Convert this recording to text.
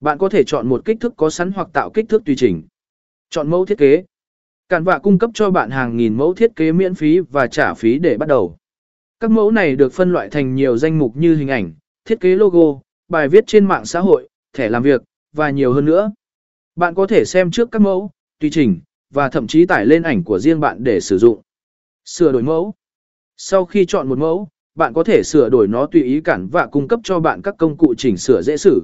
Bạn có thể chọn một kích thước có sẵn hoặc tạo kích thước tùy chỉnh. Chọn mẫu thiết kế. Cản vạ cung cấp cho bạn hàng nghìn mẫu thiết kế miễn phí và trả phí để bắt đầu. Các mẫu này được phân loại thành nhiều danh mục như hình ảnh, thiết kế logo, bài viết trên mạng xã hội, thẻ làm việc, và nhiều hơn nữa. Bạn có thể xem trước các mẫu, tùy chỉnh, và thậm chí tải lên ảnh của riêng bạn để sử dụng. Sửa đổi mẫu. Sau khi chọn một mẫu, bạn có thể sửa đổi nó tùy ý cản và cung cấp cho bạn các công cụ chỉnh sửa dễ sử.